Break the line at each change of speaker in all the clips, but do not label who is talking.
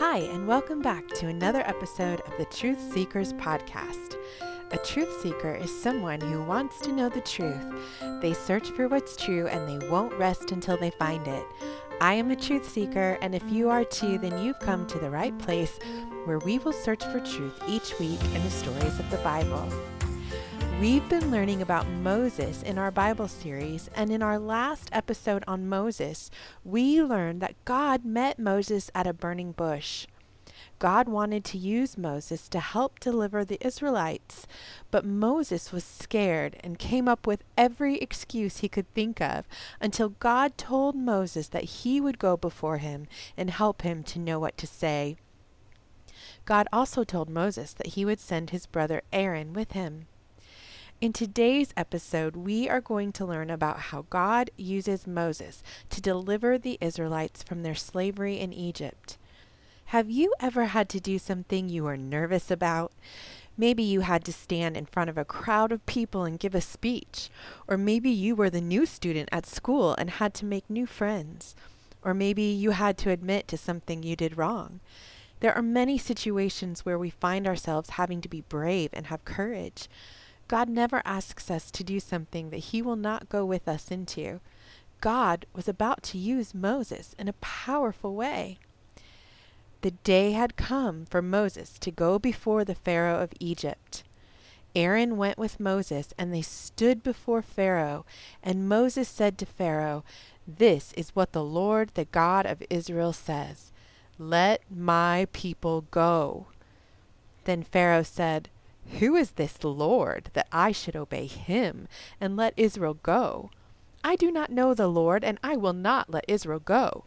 Hi, and welcome back to another episode of the Truth Seekers Podcast. A truth seeker is someone who wants to know the truth. They search for what's true and they won't rest until they find it. I am a truth seeker, and if you are too, then you've come to the right place where we will search for truth each week in the stories of the Bible. We've been learning about Moses in our Bible series, and in our last episode on Moses, we learned that God met Moses at a burning bush. God wanted to use Moses to help deliver the Israelites, but Moses was scared and came up with every excuse he could think of until God told Moses that he would go before him and help him to know what to say. God also told Moses that he would send his brother Aaron with him. In today's episode, we are going to learn about how God uses Moses to deliver the Israelites from their slavery in Egypt. Have you ever had to do something you were nervous about? Maybe you had to stand in front of a crowd of people and give a speech. Or maybe you were the new student at school and had to make new friends. Or maybe you had to admit to something you did wrong. There are many situations where we find ourselves having to be brave and have courage. God never asks us to do something that He will not go with us into. God was about to use Moses in a powerful way. The day had come for Moses to go before the Pharaoh of Egypt. Aaron went with Moses, and they stood before Pharaoh. And Moses said to Pharaoh, This is what the Lord, the God of Israel, says Let my people go. Then Pharaoh said, who is this Lord that I should obey him and let Israel go? I do not know the Lord, and I will not let Israel go.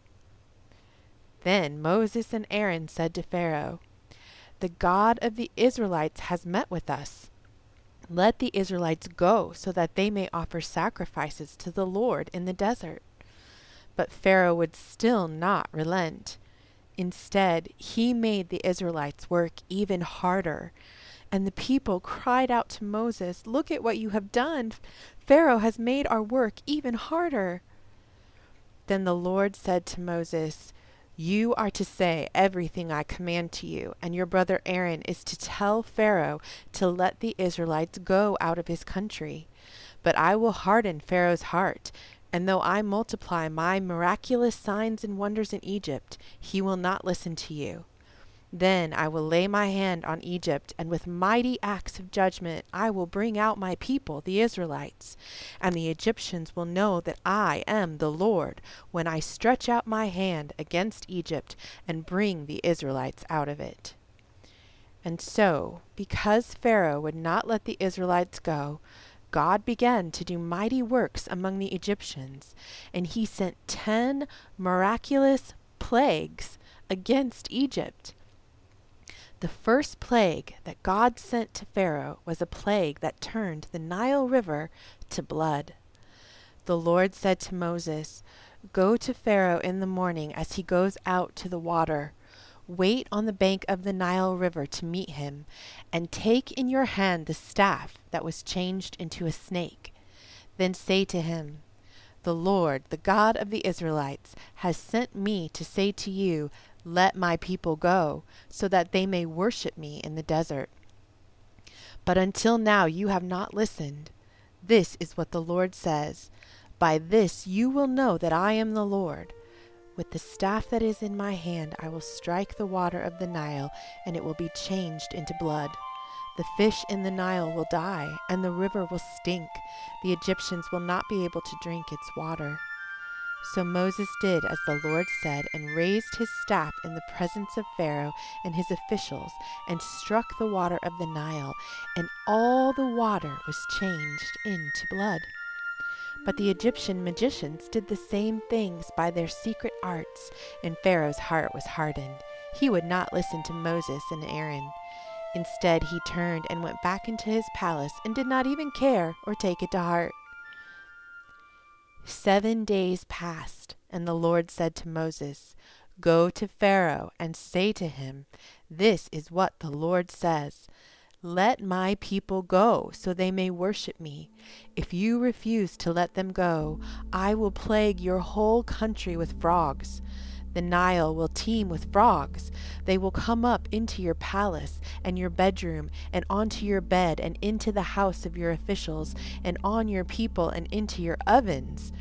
Then Moses and Aaron said to Pharaoh, The God of the Israelites has met with us. Let the Israelites go, so that they may offer sacrifices to the Lord in the desert. But Pharaoh would still not relent. Instead, he made the Israelites work even harder and the people cried out to Moses, Look at what you have done. Pharaoh has made our work even harder. Then the Lord said to Moses, You are to say everything I command to you, and your brother Aaron is to tell Pharaoh to let the Israelites go out of his country. But I will harden Pharaoh's heart, and though I multiply my miraculous signs and wonders in Egypt, he will not listen to you. Then I will lay my hand on Egypt, and with mighty acts of judgment I will bring out my people, the Israelites. And the Egyptians will know that I am the Lord when I stretch out my hand against Egypt and bring the Israelites out of it. And so, because Pharaoh would not let the Israelites go, God began to do mighty works among the Egyptians, and he sent ten miraculous plagues against Egypt. The first plague that God sent to Pharaoh was a plague that turned the Nile River to blood. The Lord said to Moses, Go to Pharaoh in the morning as he goes out to the water. Wait on the bank of the Nile River to meet him, and take in your hand the staff that was changed into a snake. Then say to him, The Lord, the God of the Israelites, has sent me to say to you, let my people go, so that they may worship me in the desert. But until now you have not listened. This is what the Lord says By this you will know that I am the Lord. With the staff that is in my hand, I will strike the water of the Nile, and it will be changed into blood. The fish in the Nile will die, and the river will stink. The Egyptians will not be able to drink its water. So Moses did as the Lord said, and raised his staff in the presence of Pharaoh and his officials, and struck the water of the Nile, and all the water was changed into blood. But the Egyptian magicians did the same things by their secret arts, and Pharaoh's heart was hardened. He would not listen to Moses and Aaron. Instead, he turned and went back into his palace and did not even care or take it to heart. Seven days passed, and the Lord said to Moses, Go to Pharaoh and say to him, This is what the Lord says. Let my people go, so they may worship me. If you refuse to let them go, I will plague your whole country with frogs. The Nile will teem with frogs. They will come up into your palace and your bedroom, and onto your bed, and into the house of your officials, and on your people, and into your ovens.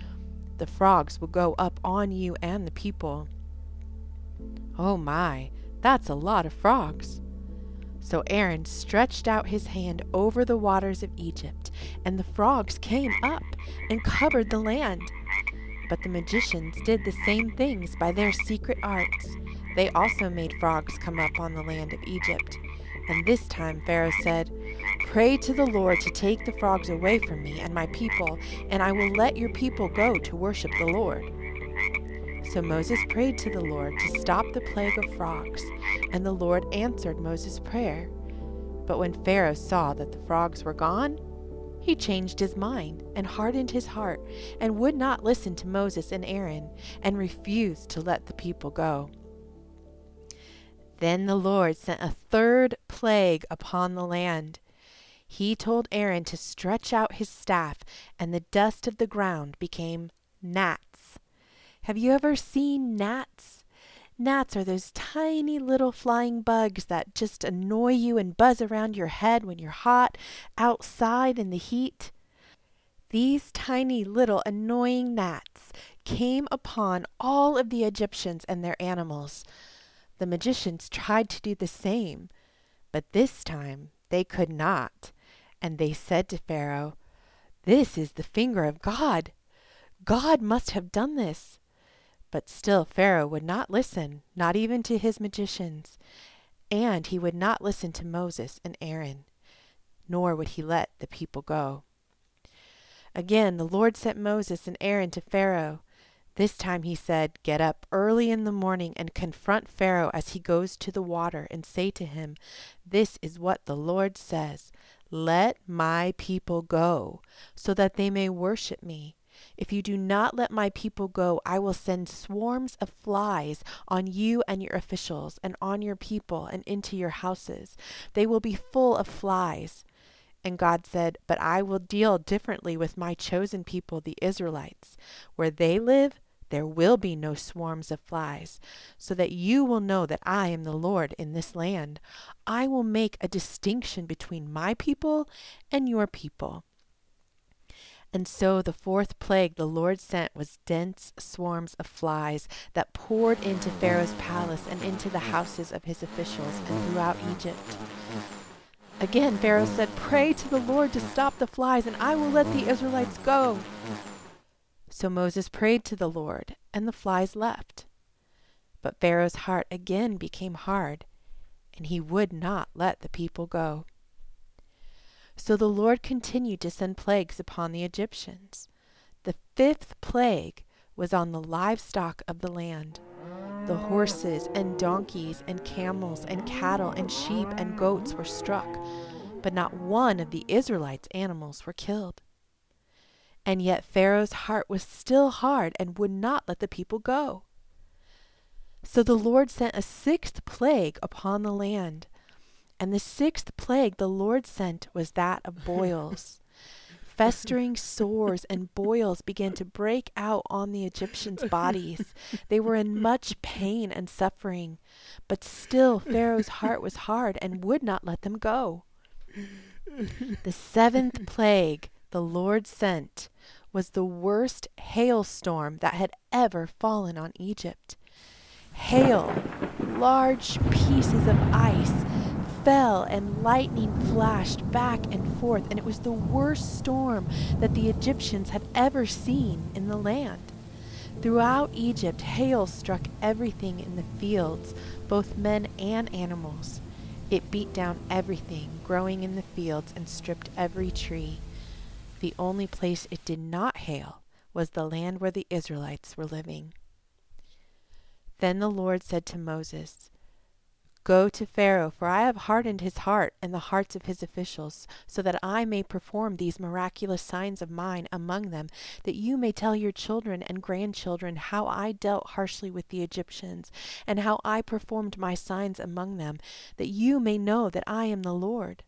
The frogs will go up on you and the people. Oh my, that's a lot of frogs. So Aaron stretched out his hand over the waters of Egypt, and the frogs came up and covered the land. But the magicians did the same things by their secret arts. They also made frogs come up on the land of Egypt. And this time Pharaoh said, Pray to the Lord to take the frogs away from me and my people, and I will let your people go to worship the Lord. So Moses prayed to the Lord to stop the plague of frogs, and the Lord answered Moses' prayer. But when Pharaoh saw that the frogs were gone, he changed his mind and hardened his heart and would not listen to Moses and Aaron and refused to let the people go. Then the Lord sent a third plague upon the land. He told Aaron to stretch out his staff, and the dust of the ground became gnats. Have you ever seen gnats? Gnats are those tiny little flying bugs that just annoy you and buzz around your head when you're hot outside in the heat. These tiny little annoying gnats came upon all of the Egyptians and their animals. The magicians tried to do the same, but this time they could not. And they said to Pharaoh, This is the finger of God. God must have done this. But still Pharaoh would not listen, not even to his magicians, and he would not listen to Moses and Aaron, nor would he let the people go. Again the Lord sent Moses and Aaron to Pharaoh. This time he said, Get up early in the morning and confront Pharaoh as he goes to the water, and say to him, This is what the Lord says Let my people go, so that they may worship me. If you do not let my people go, I will send swarms of flies on you and your officials, and on your people, and into your houses. They will be full of flies. And God said, But I will deal differently with my chosen people, the Israelites. Where they live, there will be no swarms of flies, so that you will know that I am the Lord in this land. I will make a distinction between my people and your people. And so the fourth plague the Lord sent was dense swarms of flies that poured into Pharaoh's palace and into the houses of his officials and throughout Egypt. Again, Pharaoh said, Pray to the Lord to stop the flies, and I will let the Israelites go. So Moses prayed to the Lord, and the flies left. But Pharaoh's heart again became hard, and he would not let the people go. So the Lord continued to send plagues upon the Egyptians. The fifth plague was on the livestock of the land. The horses and donkeys and camels and cattle and sheep and goats were struck, but not one of the Israelites' animals were killed. And yet Pharaoh's heart was still hard and would not let the people go. So the Lord sent a sixth plague upon the land and the sixth plague the Lord sent was that of boils. Festering sores and boils began to break out on the Egyptians' bodies. They were in much pain and suffering, but still Pharaoh's heart was hard and would not let them go. The seventh plague the Lord sent was the worst hailstorm that had ever fallen on Egypt. Hail, large pieces of ice fell and lightning flashed back and forth, and it was the worst storm that the Egyptians had ever seen in the land. Throughout Egypt, hail struck everything in the fields, both men and animals. It beat down everything growing in the fields and stripped every tree. The only place it did not hail was the land where the Israelites were living. Then the Lord said to Moses, Go to Pharaoh, for I have hardened his heart and the hearts of his officials, so that I may perform these miraculous signs of mine among them, that you may tell your children and grandchildren how I dealt harshly with the Egyptians, and how I performed my signs among them, that you may know that I am the Lord.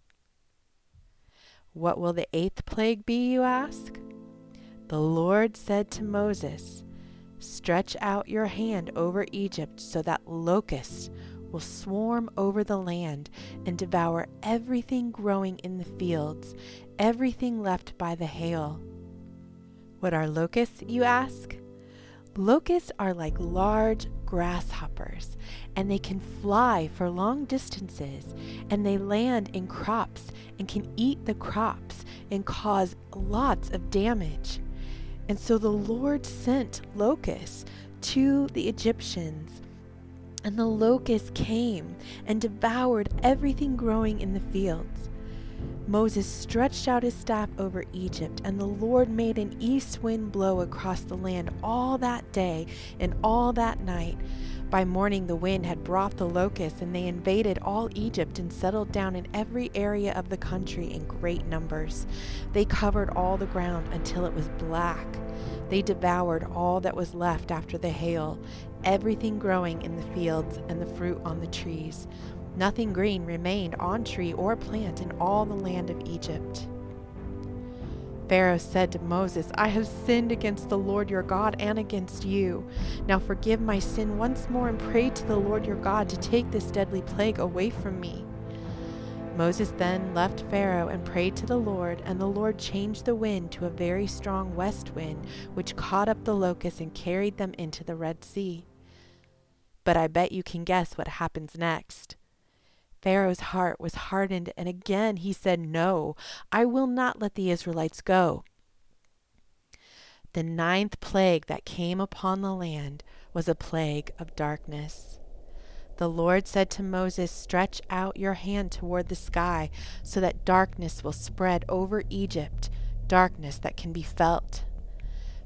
What will the eighth plague be, you ask? The Lord said to Moses, Stretch out your hand over Egypt so that locusts will swarm over the land and devour everything growing in the fields, everything left by the hail. What are locusts, you ask? Locusts are like large grasshoppers, and they can fly for long distances, and they land in crops and can eat the crops and cause lots of damage. And so the Lord sent locusts to the Egyptians. And the locusts came and devoured everything growing in the fields. Moses stretched out his staff over Egypt, and the Lord made an east wind blow across the land all that day and all that night. By morning, the wind had brought the locusts, and they invaded all Egypt and settled down in every area of the country in great numbers. They covered all the ground until it was black. They devoured all that was left after the hail, everything growing in the fields and the fruit on the trees. Nothing green remained on tree or plant in all the land of Egypt. Pharaoh said to Moses, I have sinned against the Lord your God and against you. Now forgive my sin once more and pray to the Lord your God to take this deadly plague away from me. Moses then left Pharaoh and prayed to the Lord, and the Lord changed the wind to a very strong west wind, which caught up the locusts and carried them into the Red Sea. But I bet you can guess what happens next. Pharaoh's heart was hardened, and again he said, No, I will not let the Israelites go. The ninth plague that came upon the land was a plague of darkness. The Lord said to Moses, Stretch out your hand toward the sky, so that darkness will spread over Egypt, darkness that can be felt.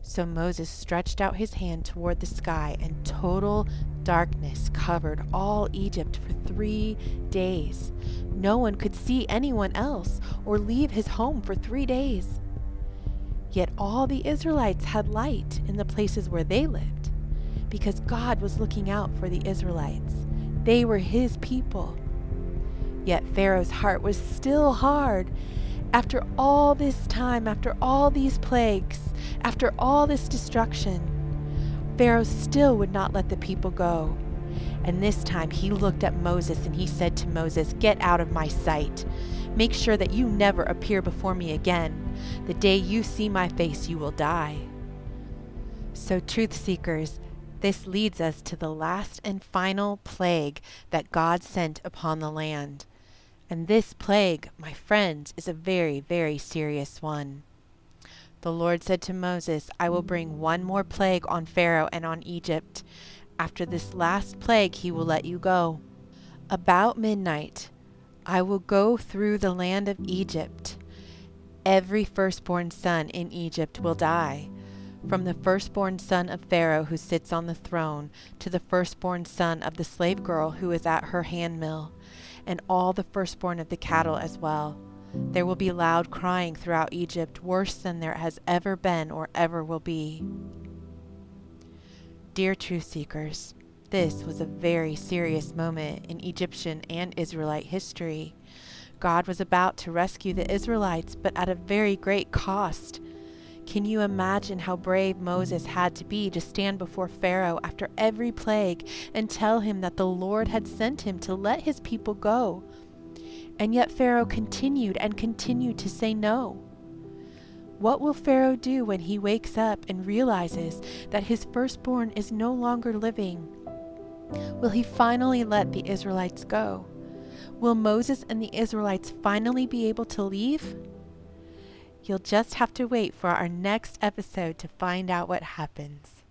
So Moses stretched out his hand toward the sky, and total darkness covered all Egypt for three days. No one could see anyone else or leave his home for three days. Yet all the Israelites had light in the places where they lived, because God was looking out for the Israelites. They were his people. Yet Pharaoh's heart was still hard after all this time, after all these plagues, after all this destruction, Pharaoh still would not let the people go. And this time he looked at Moses and he said to Moses, Get out of my sight. Make sure that you never appear before me again. The day you see my face, you will die. So, truth seekers, this leads us to the last and final plague that God sent upon the land. And this plague, my friends, is a very, very serious one. The Lord said to Moses, I will bring one more plague on Pharaoh and on Egypt. After this last plague, he will let you go. About midnight, I will go through the land of Egypt. Every firstborn son in Egypt will die, from the firstborn son of Pharaoh who sits on the throne to the firstborn son of the slave girl who is at her handmill and all the firstborn of the cattle as well. There will be loud crying throughout Egypt, worse than there has ever been or ever will be. Dear truth seekers, this was a very serious moment in Egyptian and Israelite history. God was about to rescue the Israelites, but at a very great cost. Can you imagine how brave Moses had to be to stand before Pharaoh after every plague and tell him that the Lord had sent him to let his people go? And yet Pharaoh continued and continued to say no. What will Pharaoh do when he wakes up and realizes that his firstborn is no longer living? Will he finally let the Israelites go? Will Moses and the Israelites finally be able to leave? You'll just have to wait for our next episode to find out what happens.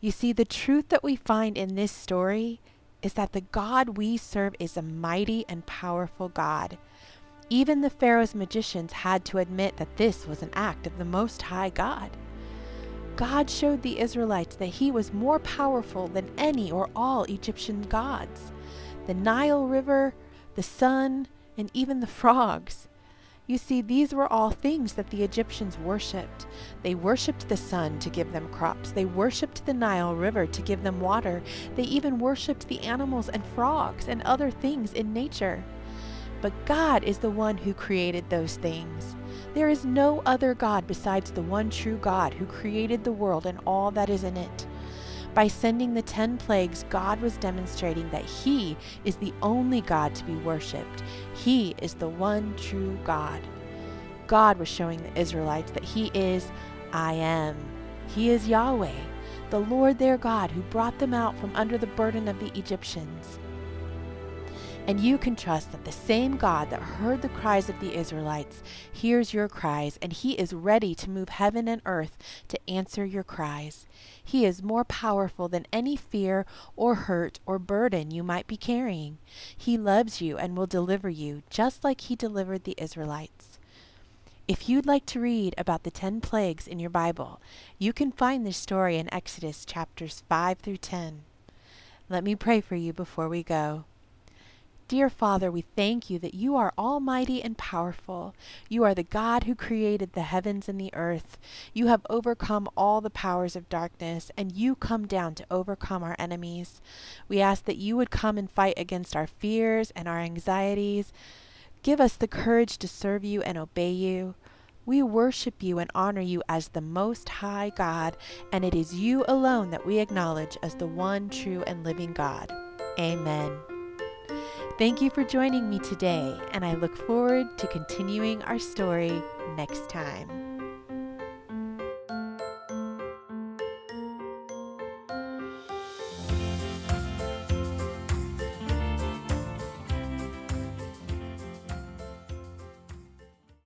You see, the truth that we find in this story is that the God we serve is a mighty and powerful God. Even the Pharaoh's magicians had to admit that this was an act of the Most High God. God showed the Israelites that he was more powerful than any or all Egyptian gods the Nile River, the sun, and even the frogs. You see, these were all things that the Egyptians worshipped. They worshipped the sun to give them crops. They worshipped the Nile River to give them water. They even worshipped the animals and frogs and other things in nature. But God is the one who created those things. There is no other God besides the one true God who created the world and all that is in it. By sending the ten plagues, God was demonstrating that He is the only God to be worshiped. He is the one true God. God was showing the Israelites that He is I am. He is Yahweh, the Lord their God, who brought them out from under the burden of the Egyptians. And you can trust that the same God that heard the cries of the Israelites hears your cries, and He is ready to move heaven and earth to answer your cries. He is more powerful than any fear or hurt or burden you might be carrying. He loves you and will deliver you, just like He delivered the Israelites. If you'd like to read about the ten plagues in your Bible, you can find this story in Exodus chapters 5 through 10. Let me pray for you before we go. Dear Father, we thank you that you are almighty and powerful. You are the God who created the heavens and the earth. You have overcome all the powers of darkness, and you come down to overcome our enemies. We ask that you would come and fight against our fears and our anxieties. Give us the courage to serve you and obey you. We worship you and honor you as the Most High God, and it is you alone that we acknowledge as the one true and living God. Amen. Thank you for joining me today, and I look forward to continuing our story next time.